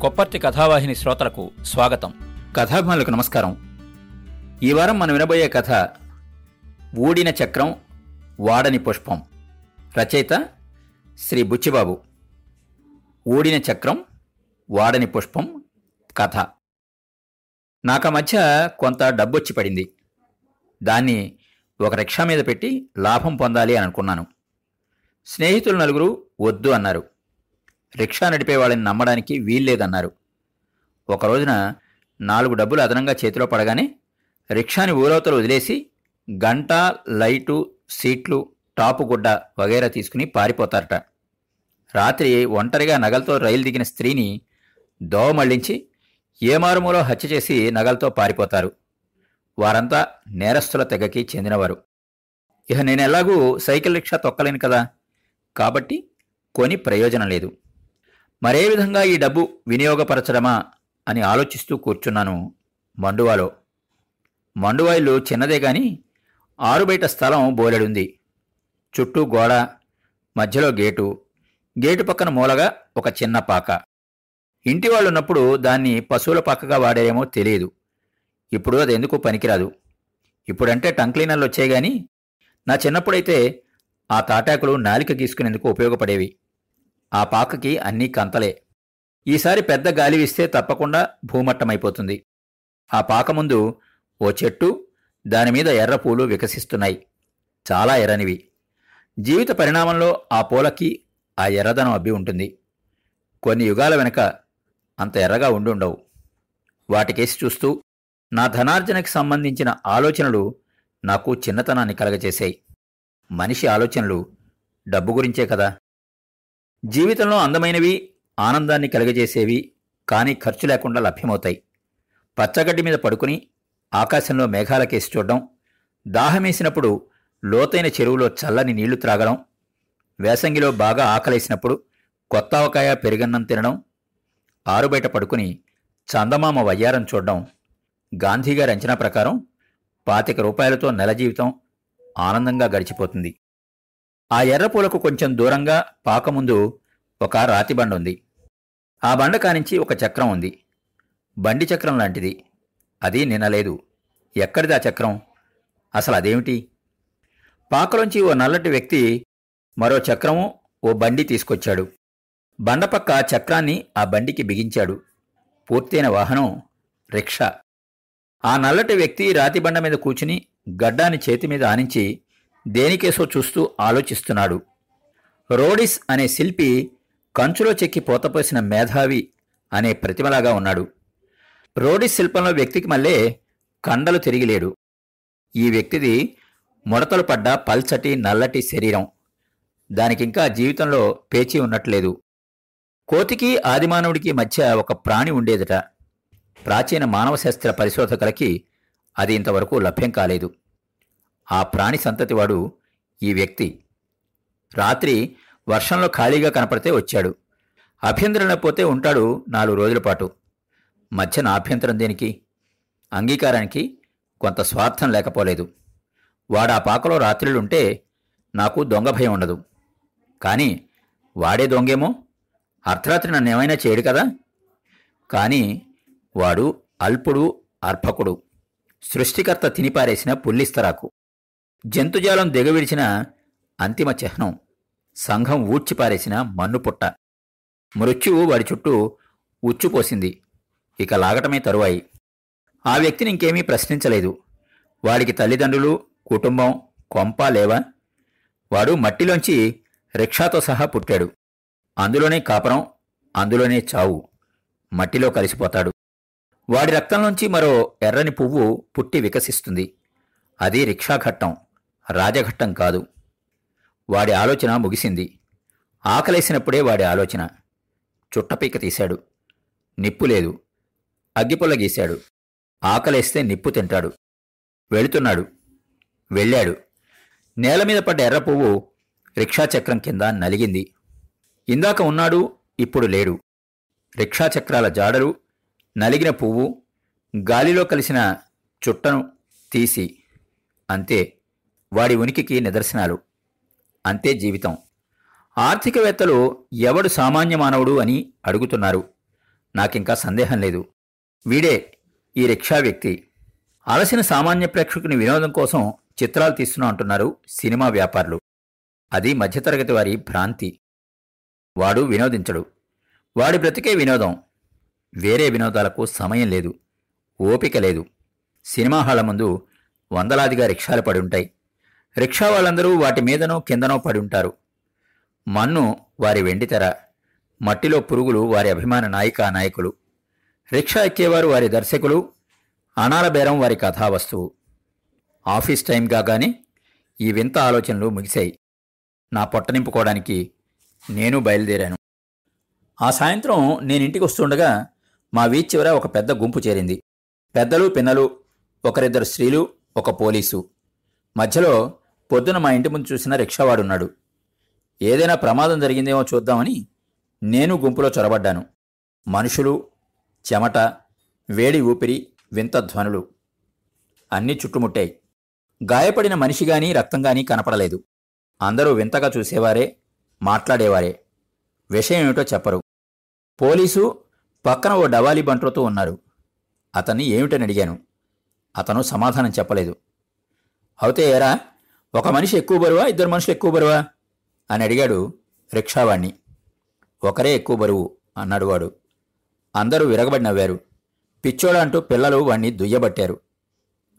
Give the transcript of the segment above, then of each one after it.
కొప్పర్తి కథావాహిని శ్రోతలకు స్వాగతం. కథాభిమానులకు నమస్కారం. ఈ వారం మనం వినబోయే కథ ఊడిన చక్రం వాడని పుష్పం. రచయిత శ్రీ బుచ్చిబాబు. ఊడిన చక్రం వాడని పుష్పం కథ. నాక మధ్య కొంత డబ్బొచ్చి పడింది. దాన్ని ఒక రిక్షా మీద పెట్టి లాభం పొందాలి అని అనుకున్నాను. స్నేహితులు నలుగురు వద్దు అన్నారు. రిక్షా నడిపే వాళ్ళని నమ్మడానికి వీల్లేదన్నారు. ఒక రోజున నాలుగు డబ్బులు అదనంగా చేతిలో పడగానే రిక్షాని ఊరవతలు వదిలేసి గంట లైటు సీట్లు టాపు గుడ్డ వగైరా తీసుకుని పారిపోతారట. రాత్రి ఒంటరిగా నగలతో రైలు దిగిన స్త్రీని దోవ మళ్ళించి ఏమారుమూలో హత్య చేసి నగలతో పారిపోతారు. వారంతా నేరస్తుల తెగకి చెందినవారు. ఇక నేను ఎలాగూ సైకిల్ రిక్షా తొక్కలేను కదా. కాబట్టి కొని ప్రయోజనం లేదు. మరే విధంగా ఈ డబ్బు వినియోగపరచడమా అని ఆలోచిస్తూ కూర్చున్నాను మండువాలో. మండువా ఇల్లు చిన్నదే గాని ఆరుబయట స్థలం బోలెడుంది. చుట్టూ గోడ మధ్యలో గేటు. గేటు పక్కన మూలగా ఒక చిన్న పాక. ఇంటి వాళ్ళు ఉన్నప్పుడు దాన్ని పశువుల పాకగా వాడేమో తెలియదు. ఇప్పుడు అది ఎందుకు పనికిరాదు. ఇప్పుడంటే టంక్లీనర్లు వచ్చాయి కానీ నా చిన్నప్పుడైతే ఆ తాటాకులు నాలిక గీసుకునేందుకు ఉపయోగపడేవి. ఆ పాకకి అన్నీ కంతలే. ఈసారి పెద్ద గాలి వీస్తే తప్పకుండా భూమట్టమైపోతుంది. ఆ పాక ముందు ఓ చెట్టు దానిమీద ఎర్రపూలు వికసిస్తున్నాయి. చాలా ఎర్రనివి. జీవిత పరిణామంలో ఆ పూలకి ఆ ఎర్రదనం అబ్బి ఉంటుంది. కొన్ని యుగాల వెనక అంత ఎర్రగా ఉండుండవు. వాటికేసి చూస్తూ నా ధనార్జనకి సంబంధించిన ఆలోచనలు నాకు చిన్నతనాన్ని కలగచేశాయి మనిషి ఆలోచనలు డబ్బు గురించే కదా. జీవితంలో అందమైనవి ఆనందాన్ని కలుగజేసేవి కానీ ఖర్చు లేకుండా లభ్యమవుతాయి. పచ్చగడ్డి మీద పడుకుని ఆకాశంలో మేఘాలకేసి చూడడం దాహమేసినప్పుడు లోతైన చెరువులో చల్లని నీళ్ళు త్రాగడం వేసంగిలో బాగా ఆకలేసినప్పుడు కొత్త ఆవకాయ పెరిగన్నం తినడం ఆరుబయట పడుకుని చందమామ వయ్యారం చూడడం గాంధీగారి అంచనా ప్రకారం పాతిక రూపాయలతో నెల జీవితం ఆనందంగా గడిచిపోతుంది. ఆ ఎర్రపూలకు కొంచెం దూరంగా పాక ముందు ఒక రాతి బండ ఉంది. ఆ బండ కానించి ఒక చక్రం ఉంది. బండి చక్రం లాంటిది. అది నినలేదు ఎక్కడిది ఆ చక్రం? అసలు అదేమిటి? పాకలోంచి ఓ నల్లటి వ్యక్తి మరో చక్రము ఓ బండి తీసుకొచ్చాడు. బండ పక్క చక్రాన్ని ఆ బండికి బిగించాడు. పూర్తయిన వాహనం రిక్షా. ఆ నల్లటి వ్యక్తి రాతి బండ మీద కూర్చుని గడ్డాన్ని చేతి మీద ఆనించి దేనికేసో చూస్తూ ఆలోచిస్తున్నాడు. రోడిస్ అనే శిల్పి కంచులో చెక్కి పోతపోసిన మేధావి అనే ప్రతిమలాగా ఉన్నాడు. రోడిస్ శిల్పంలో వ్యక్తికి మళ్ళే కండలు తిరిగిలేడు ఈ వ్యక్తిది ముడతలు పడ్డ పల్చటి నల్లటి శరీరం. దానికింకా జీవితంలో పేచీ ఉన్నట్లేదు. కోతికి ఆదిమానవుడికి మధ్య ఒక ప్రాణి ఉండేదట. ప్రాచీన మానవశాస్త్ర పరిశోధకులకి అది ఇంతవరకు లభ్యం కాలేదు. ఆ ప్రాణి సంతతివాడు ఈ వ్యక్తి. రాత్రి వర్షంలో ఖాళీగా కనపడితే వచ్చాడు. అభ్యంతరం లేకపోతే ఉంటాడు నాలుగు రోజుల పాటు. మధ్యన అభ్యంతరం దేనికి? అంగీకారానికి కొంత స్వార్థం లేకపోలేదు. వాడు ఆ పాకలో రాత్రిలుంటే నాకు దొంగ భయం ఉండదు. కానీ వాడే దొంగేమో? అర్ధరాత్రి నన్ను ఏమైనా చేయడు కదా? కానీ వాడు అల్పుడు అర్పకుడు సృష్టికర్త తినిపారేసిన పుల్లిస్తరాకు. జంతుజాలం దిగవిడిచిన అంతిమ చిహ్నం సంఘం ఊడ్చిపారేసిన మన్నుపుట్ట. మృత్యువు వాడి చుట్టూ ఉచ్చుపోసింది. ఇక లాగటమే తరువాయి. ఆ వ్యక్తిని ఇంకేమీ ప్రశ్నించలేదు. వాడికి తల్లిదండ్రులు కుటుంబం కొంప లేవా. వాడు మట్టిలోంచి రిక్షాతో సహా పుట్టాడు. అందులోనే కాపరం అందులోనే చావు. మట్టిలో కలిసిపోతాడు. వాడి రక్తంలోంచి మరో ఎర్రని పువ్వు పుట్టి వికసిస్తుంది. అది రిక్షాఘట్టం. రాజఘట్టం కాదు. వాడి ఆలోచన ముగిసింది. ఆకలేసినప్పుడే వాడి ఆలోచన. చుట్టపీక తీశాడు. నిప్పు లేదు. అగ్గిపుల్ల గీశాడు. ఆకలేస్తే నిప్పు తింటాడు. వెళుతున్నాడు. వెళ్ళాడు. నేల మీద పడ్డ ఎర్ర పువ్వు రిక్షాచక్రం కింద నలిగింది. ఇందాక ఉన్నాడు ఇప్పుడు లేడు. రిక్షాచక్రాల జాడలు నలిగిన పువ్వు గాలిలో కలిసిన చుట్టను తీసి అంతే. వాడి ఉనికికి నిదర్శనాలు. అంతే జీవితం. ఆర్థికవేత్తలు ఎవడు సామాన్య మానవుడు అని అడుగుతున్నారు. నాకింకా సందేహం లేదు. వీడే ఈ రిక్షా వ్యక్తి. అలసిన సామాన్య ప్రేక్షకుని వినోదం కోసం చిత్రాలు తీస్తున్నా అంటున్నారు సినిమా వ్యాపారులు. అది మధ్యతరగతి వారి భ్రాంతి. వాడు వినోదించడు. వాడి బ్రతికే వినోదం. వేరే వినోదాలకు సమయం లేదు. ఓపిక లేదు. సినిమా హాళ్ళ ముందు వందలాదిగా రిక్షాలు పడి ఉంటాయి. రిక్షా వాళ్ళందరూ వాటి మీదనో కిందనో పడి ఉంటారు. మన్ను వారి వెండితెర మట్టిలో పురుగులు వారి అభిమాన నాయిక నాయకులు. రిక్షా ఎక్కేవారు వారి దర్శకులు అనాల బేరం వారి కథావస్తువు. ఆఫీస్ టైం కాగానే ఈ వింత ఆలోచనలు ముగిశాయి. నా పొట్ట నింపుకోవడానికి నేను బయలుదేరాను. ఆ సాయంత్రం నేను ఇంటికి వస్తుండగా మా వీధి చివర ఒక పెద్ద గుంపు చేరింది. పెద్దలు పిన్నలు ఒకరిద్దరు స్త్రీలు ఒక పోలీసు. మధ్యలో పొద్దున మా ఇంటి ముందు చూసిన రిక్షావాడున్నాడు. ఏదైనా ప్రమాదం జరిగిందేమో చూద్దామని నేను గుంపులో చొరబడ్డాను. మనుషులు చెమట వేడి ఊపిరి వింత ధ్వనులు అన్నీ చుట్టుముట్టాయి. గాయపడిన మనిషి గాని రక్తం గాని కనపడలేదు. అందరూ వింతగా చూసేవారే మాట్లాడేవారే. విషయం ఏమిటో చెప్పరు. పోలీసు పక్కన ఓ డవాలి బంట్రోతో ఉన్నారు. అతన్ని ఏమిటని అడిగాను. అతను సమాధానం చెప్పలేదు. అవుతే ఏరా ఒక మనిషి ఎక్కువ బరువా? ఇద్దరు మనుషులు ఎక్కువ బరువా? అని అడిగాడు రిక్షావాణ్ణి. ఒకరే ఎక్కువ బరువు అన్నాడు వాడు. అందరూ విరగబడి నవ్వారు. పిచ్చోడా అంటూ పిల్లలు వాణ్ణి దుయ్యబట్టారు.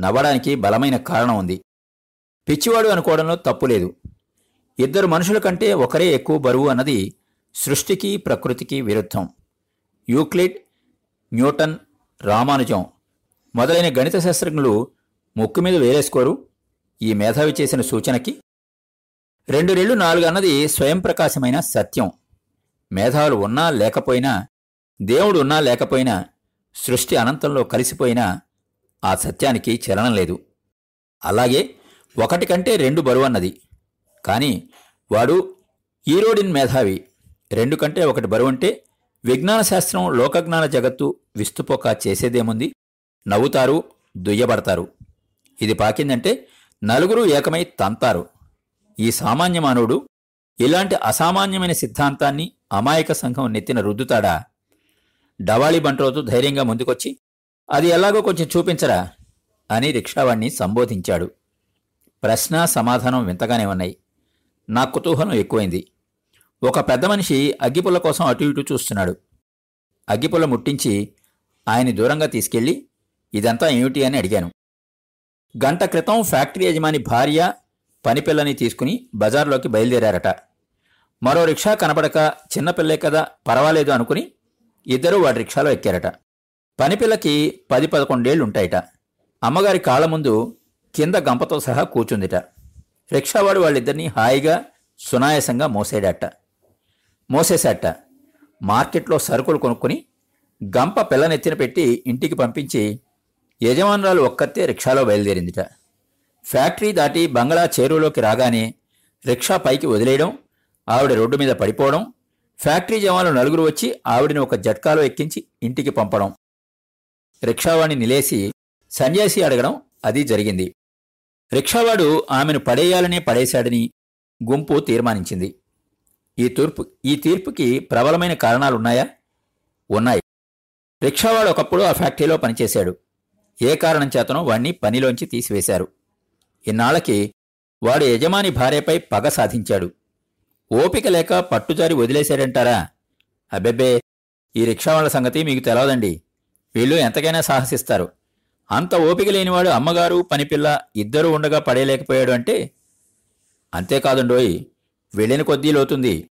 నవ్వడానికి బలమైన కారణం ఉంది. పిచ్చివాడు అనుకోవడంలో తప్పు లేదు. ఇద్దరు మనుషుల కంటే ఒకరే ఎక్కువ బరువు అన్నది సృష్టికి ప్రకృతికి విరుద్ధం. యూక్లిడ్ న్యూటన్ రామానుజం మొదలైన గణిత శాస్త్రజ్ఞులు ముక్కు మీద వేలేసుకోరు ఈ మేధావి చేసిన సూచనకి రెండు రెళ్ళు నాలుగు అన్నది స్వయం ప్రకాశమైన సత్యం. మేధావులు ఉన్నా లేకపోయినా దేవుడు ఉన్నా లేకపోయినా సృష్టి అనంతంలో కలిసిపోయినా ఆ సత్యానికి చలనం లేదు. అలాగే ఒకటి కంటే రెండు బరువన్నది కానీ వాడు ఈరోడిన్ మేధావి. రెండు కంటే ఒకటి బరువంటే విజ్ఞాన శాస్త్రం లోకజ్ఞాన జగత్తు విస్తుపోక చేసేదేముంది? నవ్వుతారు దుయ్యబడతారు. ఇది పాకిందంటే నలుగురు ఏకమై తంతారు. ఈ సామాన్య మానవుడు ఇలాంటి అసామాన్యమైన సిద్ధాంతాన్ని అమాయక సంఘం నెత్తిన రుద్దుతాడా? డవాళీ బంట్రోతు ధైర్యంగా ముందుకొచ్చి అది ఎలాగో కొంచెం చూపించరా? అని రిక్షావాణ్ణి సంబోధించాడు. ప్రశ్న సమాధానం వింతగానే ఉన్నాయి. నా కుతూహలం ఎక్కువైంది. ఒక పెద్ద మనిషి అగ్గిపుల్ల కోసం అటు ఇటు చూస్తున్నాడు. అగ్గిపుల్ల ముట్టించి ఆయన్ని దూరంగా తీసుకెళ్ళి ఇదంతా ఏమిటి? అని అడిగాను. గంట క్రితం ఫ్యాక్టరీ యజమాని భార్య పనిపిల్లని తీసుకుని బజార్లోకి బయలుదేరారట. మరో రిక్షా కనపడక చిన్నపిల్లే కదా పర్వాలేదు అనుకుని ఇద్దరూ వాడి రిక్షాలో ఎక్కారట. పనిపిల్లకి పది పదకొండేళ్ళుంటాయట అమ్మగారి కాళ్ళ ముందు కింద గంపతో సహా కూర్చుందిట. రిక్షావాడు వాళ్ళిద్దరినీ హాయిగా సునాయాసంగా మోసేడట. మోసేశాట. మార్కెట్లో సరుకులు కొనుక్కుని గంప పిల్లనెత్తిన పెట్టి ఇంటికి పంపించి యజమానురాలు ఒక్కతే రిక్షాలో బయలుదేరిందిట. ఫ్యాక్టరీ దాటి బంగళా చేరువులోకి రాగానే రిక్షా పైకి వదిలేయడం ఆవిడ రోడ్డు మీద పడిపోవడం ఫ్యాక్టరీ జవాన్లు నలుగురు వచ్చి ఆవిడని ఒక జట్కాలో ఎక్కించి ఇంటికి పంపడం. రిక్షావాణి నిలేసి సన్యాసి అడగడం అది జరిగింది. రిక్షావాడు ఆమెను పడేయాలనే పడేశాడని గుంపు తీర్మానించింది. ఈ తూర్పు ఈ తీర్పుకి ప్రబలమైన కారణాలున్నాయా? ఉన్నాయి. రిక్షావాడు ఒకప్పుడు ఆ ఫ్యాక్టరీలో పనిచేశాడు. ఏ కారణం చేతనో వాణ్ణి పనిలోంచి తీసివేశారు. ఇన్నాళ్ళకి వాడు యజమాని భార్యపై పగ సాధించాడు. ఓపిక లేక పట్టుజారి వదిలేశాడంటారా? అబ్బెబ్బే ఈ రిక్షావాళ్ళ సంగతి మీకు తెలవదండి. వీళ్ళు ఎంతకైనా సాహసిస్తారు. అంత ఓపిక లేనివాడు అమ్మగారు పనిపిల్ల ఇద్దరూ ఉండగా పడేయలేకపోయాడు అంటే? అంతేకాదుండోయ్ వెళ్ళిన కొద్దీ లోతుంది.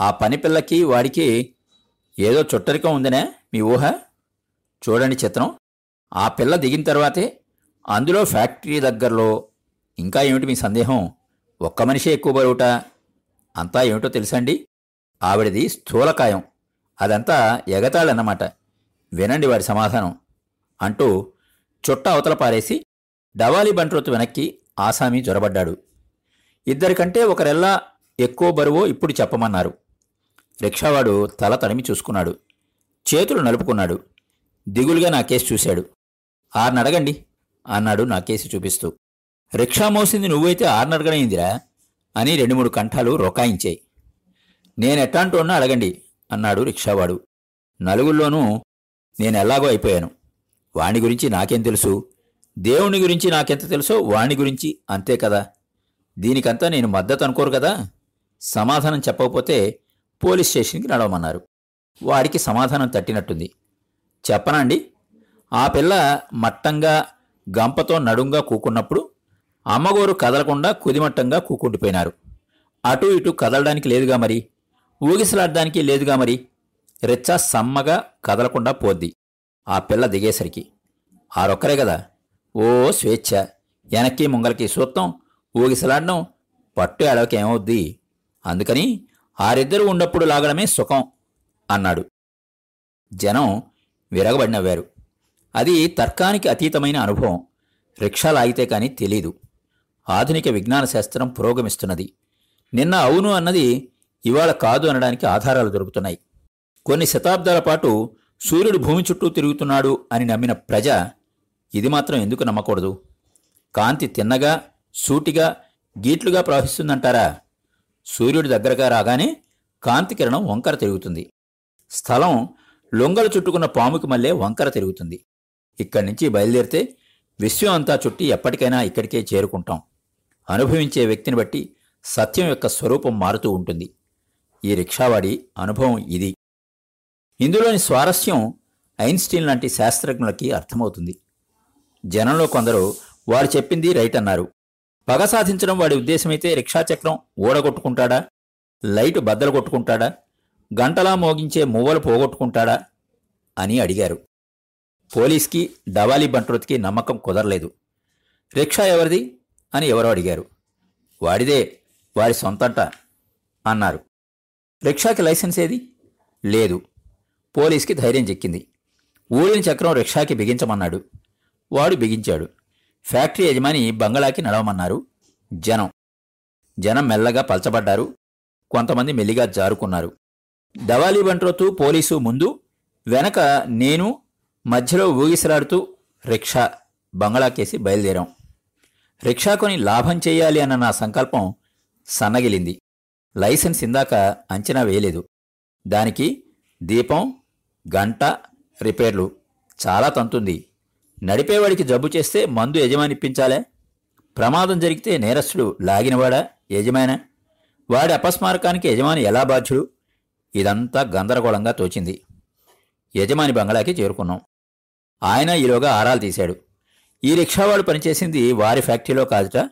ఆ పనిపిల్లకి వాడికి ఏదో చుట్టరికం ఉందనే మీ ఊహ? చూడండి చిత్రం. ఆ పిల్ల దిగిన తర్వాతే అందులో ఫ్యాక్టరీ దగ్గరలో ఇంకా ఏమిటి మీ సందేహం? ఒక్క మనిషే ఎక్కువ బరువుట? అంతా ఏమిటో తెలుసండి? ఆవిడది స్థూలకాయం. అదంతా ఎగతాళన్నమాట. వినండి వాడి సమాధానం. అంటూ చుట్ట అవతల పారేసి డవాలి బంట్రోతు వెనక్కి ఆసామి జొరబడ్డాడు. ఇద్దరికంటే ఒకరెల్లా ఎక్కువ బరువో ఇప్పుడు చెప్పమన్నారు. రిక్షావాడు తల తడిమి చూసుకున్నాడు. చేతులు నలుపుకున్నాడు. దిగులుగా నా కేసు చూశాడు. ఆర్నడగండి అన్నాడు నా కేసు చూపిస్తూ. రిక్షా మోసింది నువ్వైతే ఆర్నడగనైందిరా అని రెండు మూడు కంఠాలు రొకాయించాయి. నేనెట్టాంటోన్నా అడగండి అన్నాడు రిక్షావాడు. నలుగుల్లోనూ నేను ఎలాగో అయిపోయాను. వాణి గురించి నాకేం తెలుసు? దేవుని గురించి నాకెంత తెలుసో వాణి గురించి అంతే కదా. దీనికంతా నేను మద్దతు అనుకోరు కదా. సమాధానం చెప్పకపోతే పోలీస్ స్టేషన్కి నడవమన్నారు. వాడికి సమాధానం తట్టినట్టుంది. చెప్పనండి ఆ పిల్ల మట్టంగా గంపతో నడుంగా కూకున్నప్పుడు అమ్మగోరు కదలకుండా కుదిమట్టంగా కూకుండిపోయినారు. అటు ఇటు కదలడానికి లేదుగా మరి. ఊగిసలాడడానికి లేదుగా మరి. రెచ్చ సమ్మగా కదలకుండా పోద్ది. ఆ పిల్ల దిగేసరికి ఆరొక్కరే కదా. ఓ స్వేచ్ఛ. వెనక్కి ముంగలకి సూత్తం ఊగిసలాడడం పట్టు ఎడవకి ఏమవుద్ది? అందుకని ఆరిద్దరూ ఉన్నప్పుడు లాగడమే సుఖం అన్నాడు. జనం విరగబడినవ్వారు అది తర్కానికి అతీతమైన అనుభవం. రిక్షా లాగితే కానీ తెలీదు. ఆధునిక విజ్ఞాన శాస్త్రం పురోగమిస్తున్నది. నిన్న అవును అన్నది ఇవాళ కాదు అనడానికి ఆధారాలు దొరుకుతున్నాయి. కొన్ని శతాబ్దాల పాటు సూర్యుడు భూమి చుట్టూ తిరుగుతున్నాడు అని నమ్మిన ప్రజ ఇది మాత్రం ఎందుకు నమ్మకూడదు? కాంతి తిన్నగా సూటిగా గీట్లుగా ప్రవహిస్తుందంటారా? సూర్యుడి దగ్గరగా రాగానే కాంతి కిరణం వంకర తిరుగుతుంది. స్థలం లొంగలు చుట్టుకున్న పాముకి మళ్ళే వంకర తిరుగుతుంది. ఇక్కడి నుంచి బయలుదేరితే విశ్వం అంతా చుట్టి ఎప్పటికైనా ఇక్కడికే చేరుకుంటాం. అనుభవించే వ్యక్తిని బట్టి సత్యం యొక్క స్వరూపం మారుతూ ఉంటుంది. ఈ రిక్షావాడి అనుభవం ఇది. ఇందులోని స్వారస్యం ఐన్స్టీన్ లాంటి శాస్త్రజ్ఞులకి అర్థమవుతుంది. జనంలో కొందరు వారు చెప్పింది రైట్ అన్నారు. పగ సాధించడం వాడి ఉద్దేశమైతే రిక్షా చక్రం ఊడగొట్టుకుంటాడా? లైటు బద్దలు కొట్టుకుంటాడా? గంటలా మోగించే మువ్వలు పోగొట్టుకుంటాడా? అని అడిగారు. పోలీస్కి డవాలి బంట్రోత్కి నమ్మకం కుదరలేదు. రిక్షా ఎవరిది అని ఎవరో అడిగారు. వాడిదే వాడి సొంతంట అన్నారు. రిక్షాకి లైసెన్స్ ఏది? లేదు. పోలీస్కి ధైర్యం చెక్కింది. ఊరిని చక్రం రిక్షాకి బిగించమన్నాడు. వాడు బిగించాడు. ఫ్యాక్టరీ యజమాని బంగళాకి నడవమన్నారు. జనం. జనం మెల్లగా పల్చబడ్డారు. కొంతమంది మెల్లిగా జారుకున్నారు. దవాలి బంట్రోతు పోలీసు ముందు వెనక నేను మధ్యలో ఊగిసలాడుతూ రిక్షా బంగళాకేసి బయలుదేరాం. రిక్షా కొని లాభం చేయాలి అన్న నా సంకల్పం సన్నగిలింది. లైసెన్స్ ఇందాక అంచనా వేయలేదు. దానికి దీపం గంట రిపేర్లు చాలా తంతుంది. నడిపేవాడికి జబ్బు చేస్తే మందు యజమానిప్పించాలే? ప్రమాదం జరిగితే నేరస్తుడు లాగినవాడా? యజమాన? వాడి అపస్మారకానికి యజమాని ఎలా బాధ్యుడు? ఇదంతా గందరగోళంగా తోచింది. యజమాని బంగ్లాకి చేరుకున్నాం. ఆయన ఈలోగా ఆరాలు తీశాడు. ఈ రిక్షావాడు పనిచేసింది వారి ఫ్యాక్టరీలో కాదుట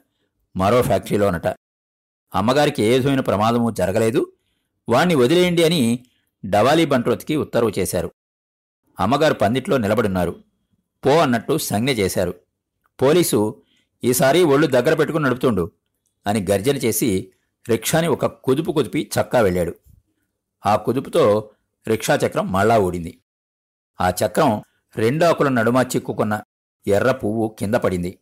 మరో ఫ్యాక్టరీలోనట. అమ్మగారికి ఏ విధమైన ప్రమాదము జరగలేదు. వాణ్ణి వదిలేయండి అని డవాలీ బంట్రోత్కి ఉత్తర్వు చేశారు. అమ్మగారు పందిట్లో నిలబడున్నారు. పో అన్నట్టు సంజ్ఞ చేశారు. పోలీసు ఈసారి ఒళ్ళు దగ్గర పెట్టుకుని నడుపుతుండు అని గర్జన చేసి రిక్షాని ఒక కుదుపు కుదిపి చక్కా వెళ్ళాడు. ఆ కుదుపుతో రిక్షా చక్రం మళ్ళా ఊడింది. ఆ చక్రం రెండాకుల నడుమ చిక్కుకున్న ఎర్ర పువ్వు కింద పడింది.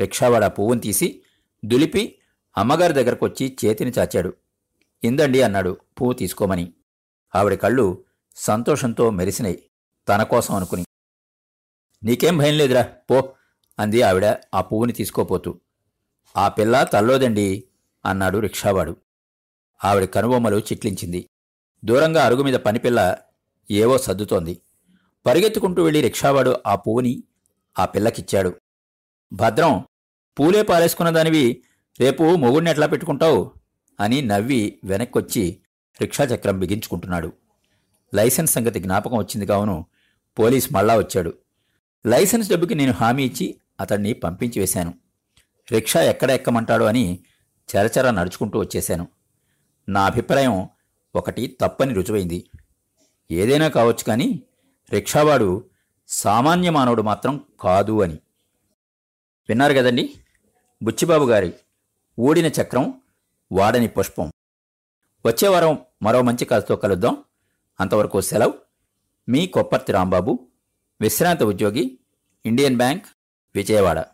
రిక్షావాడ పువ్వుని తీసి దులిపి అమ్మగారి దగ్గరకొచ్చి చేతిని చాచాడు. ఇందండి అన్నాడు. పువ్వు తీసుకోమని. ఆవిడ కళ్ళు సంతోషంతో మెరిసినాయి. తన కోసం అనుకుని. నీకేం భయం లేదురా పో అంది ఆవిడ ఆ పువ్వుని తీసుకోపోతూ. ఆ పిల్ల తల్లోదండి అన్నాడు రిక్షావాడు. ఆవిడ కనుబొమ్మలు చిట్లించింది. దూరంగా అరుగు మీద పనిపిల్ల ఏవో సర్దుతోంది. పరిగెత్తుకుంటూ వెళ్ళి రిక్షావాడు ఆ పువ్వుని ఆ పిల్లకిచ్చాడు. భద్రం పూలే పారేసుకున్న దానివి రేపు మొగుడిని ఎట్లా పెట్టుకుంటావు? అని నవ్వి వెనక్కొచ్చి రిక్షా చక్రం బిగించుకుంటున్నాడు. లైసెన్స్ సంగతి జ్ఞాపకం వచ్చింది కావును పోలీస్ మళ్ళా వచ్చాడు. లైసెన్స్ డబ్బుకి నేను హామీ ఇచ్చి అతన్ని పంపించి వేశాను. రిక్షా ఎక్కడ ఎక్కమంటాడో అని చరచర నడుచుకుంటూ వచ్చేశాను. నా అభిప్రాయం ఒకటి తప్పని రుజువైంది. ఏదైనా కావచ్చు కానీ రిక్షావాడు సామాన్య మానవుడు మాత్రం కాదు అని. విన్నారు కదండి? బుచ్చిబాబు గారి ఊడిన చక్రం వాడని పుష్పం. వచ్చే వారం మరో మంచి కథతో కలుద్దాం. అంతవరకు సెలవు. మీ కొప్పర్తి రాంబాబు విశ్రాంత ఉద్యోగి Indian bank Vijayawada.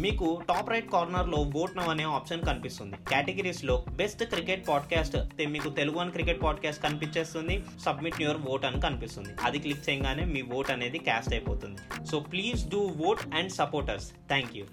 మీకు టాప్ రైట్ కార్నర్లో ఓట్ నవ్ అనే ఆప్షన్ కనిపిస్తుంది. కేటగిరీస్లో బెస్ట్ క్రికెట్ పాడ్కాస్ట్ మీకు తెలుగు అని క్రికెట్ పాడ్కాస్ట్ కనిపించేస్తుంది. సబ్మిట్ యువర్ ఓట్ అని కనిపిస్తుంది. అది క్లిక్ చేయగానే మీ ఓట్ అనేది క్యాస్ట్ అయిపోతుంది. So please do vote and supporters thank you